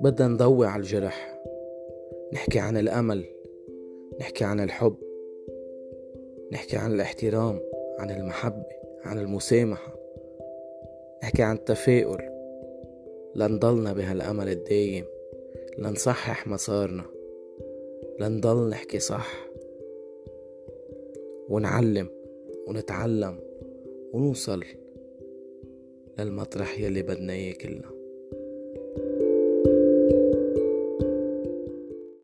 بدنا نضوي على الجرح. نحكي عن الأمل نحكي عن الحب نحكي عن الاحترام عن المحبة عن المسامحة. نحكي عن التفاؤل. لنضلنا بهالأمل الدايم. لنصحح مسارنا. لنضل نحكي صح. ونعلم ونتعلم ونوصل للمطرح يلي بدنا إياه كلنا.